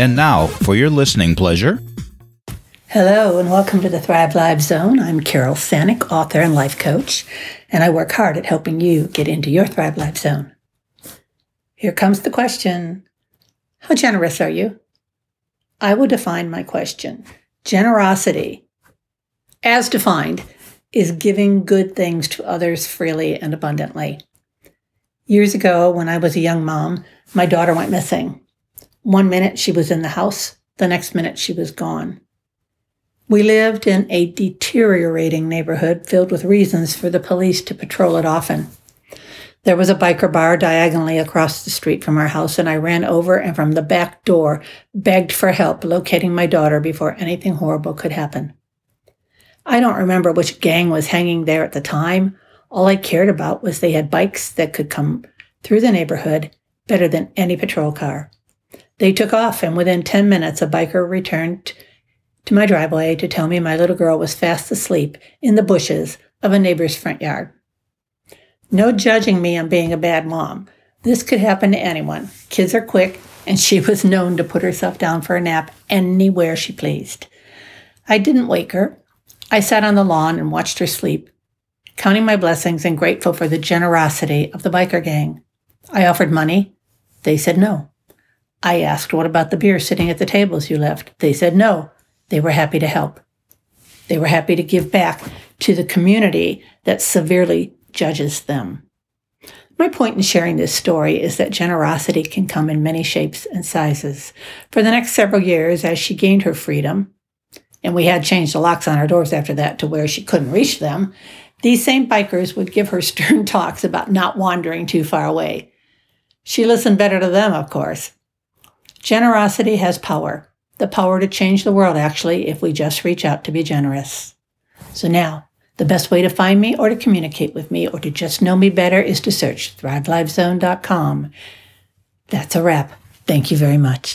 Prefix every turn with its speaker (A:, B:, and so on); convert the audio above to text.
A: And now, for your listening pleasure.
B: Hello, and welcome to the Thrive Live Zone. I'm Carol Sanick, author and life coach, and I work hard at helping you get into your Thrive Live Zone. Here comes the question How generous are you? I will define my question. Generosity, as defined, is giving good things to others freely and abundantly. Years ago, when I was a young mom, my daughter went missing. One minute she was in the house, the next minute she was gone. We lived in a deteriorating neighborhood filled with reasons for the police to patrol it often. There was a biker bar diagonally across the street from our house, and I ran over and from the back door begged for help locating my daughter before anything horrible could happen. I don't remember which gang was hanging there at the time. All I cared about was they had bikes that could come through the neighborhood better than any patrol car. They took off, and within 10 minutes, a biker returned to my driveway to tell me my little girl was fast asleep in the bushes of a neighbor's front yard. No judging me on being a bad mom. This could happen to anyone. Kids are quick, and she was known to put herself down for a nap anywhere she pleased. I didn't wake her. I sat on the lawn and watched her sleep, counting my blessings and grateful for the generosity of the biker gang. I offered money. They said no. I asked, What about the beer sitting at the tables you left? They said no. They were happy to help. They were happy to give back to the community that severely judges them. My point in sharing this story is that generosity can come in many shapes and sizes. For the next several years, as she gained her freedom, and we had changed the locks on our doors after that to where she couldn't reach them, these same bikers would give her stern talks about not wandering too far away. She listened better to them, of course. Generosity has power, the power to change the world, actually, if we just reach out to be generous. So now, the best way to find me or to communicate with me or to just know me better is to search thrivelivezone.com. That's a wrap. Thank you very much.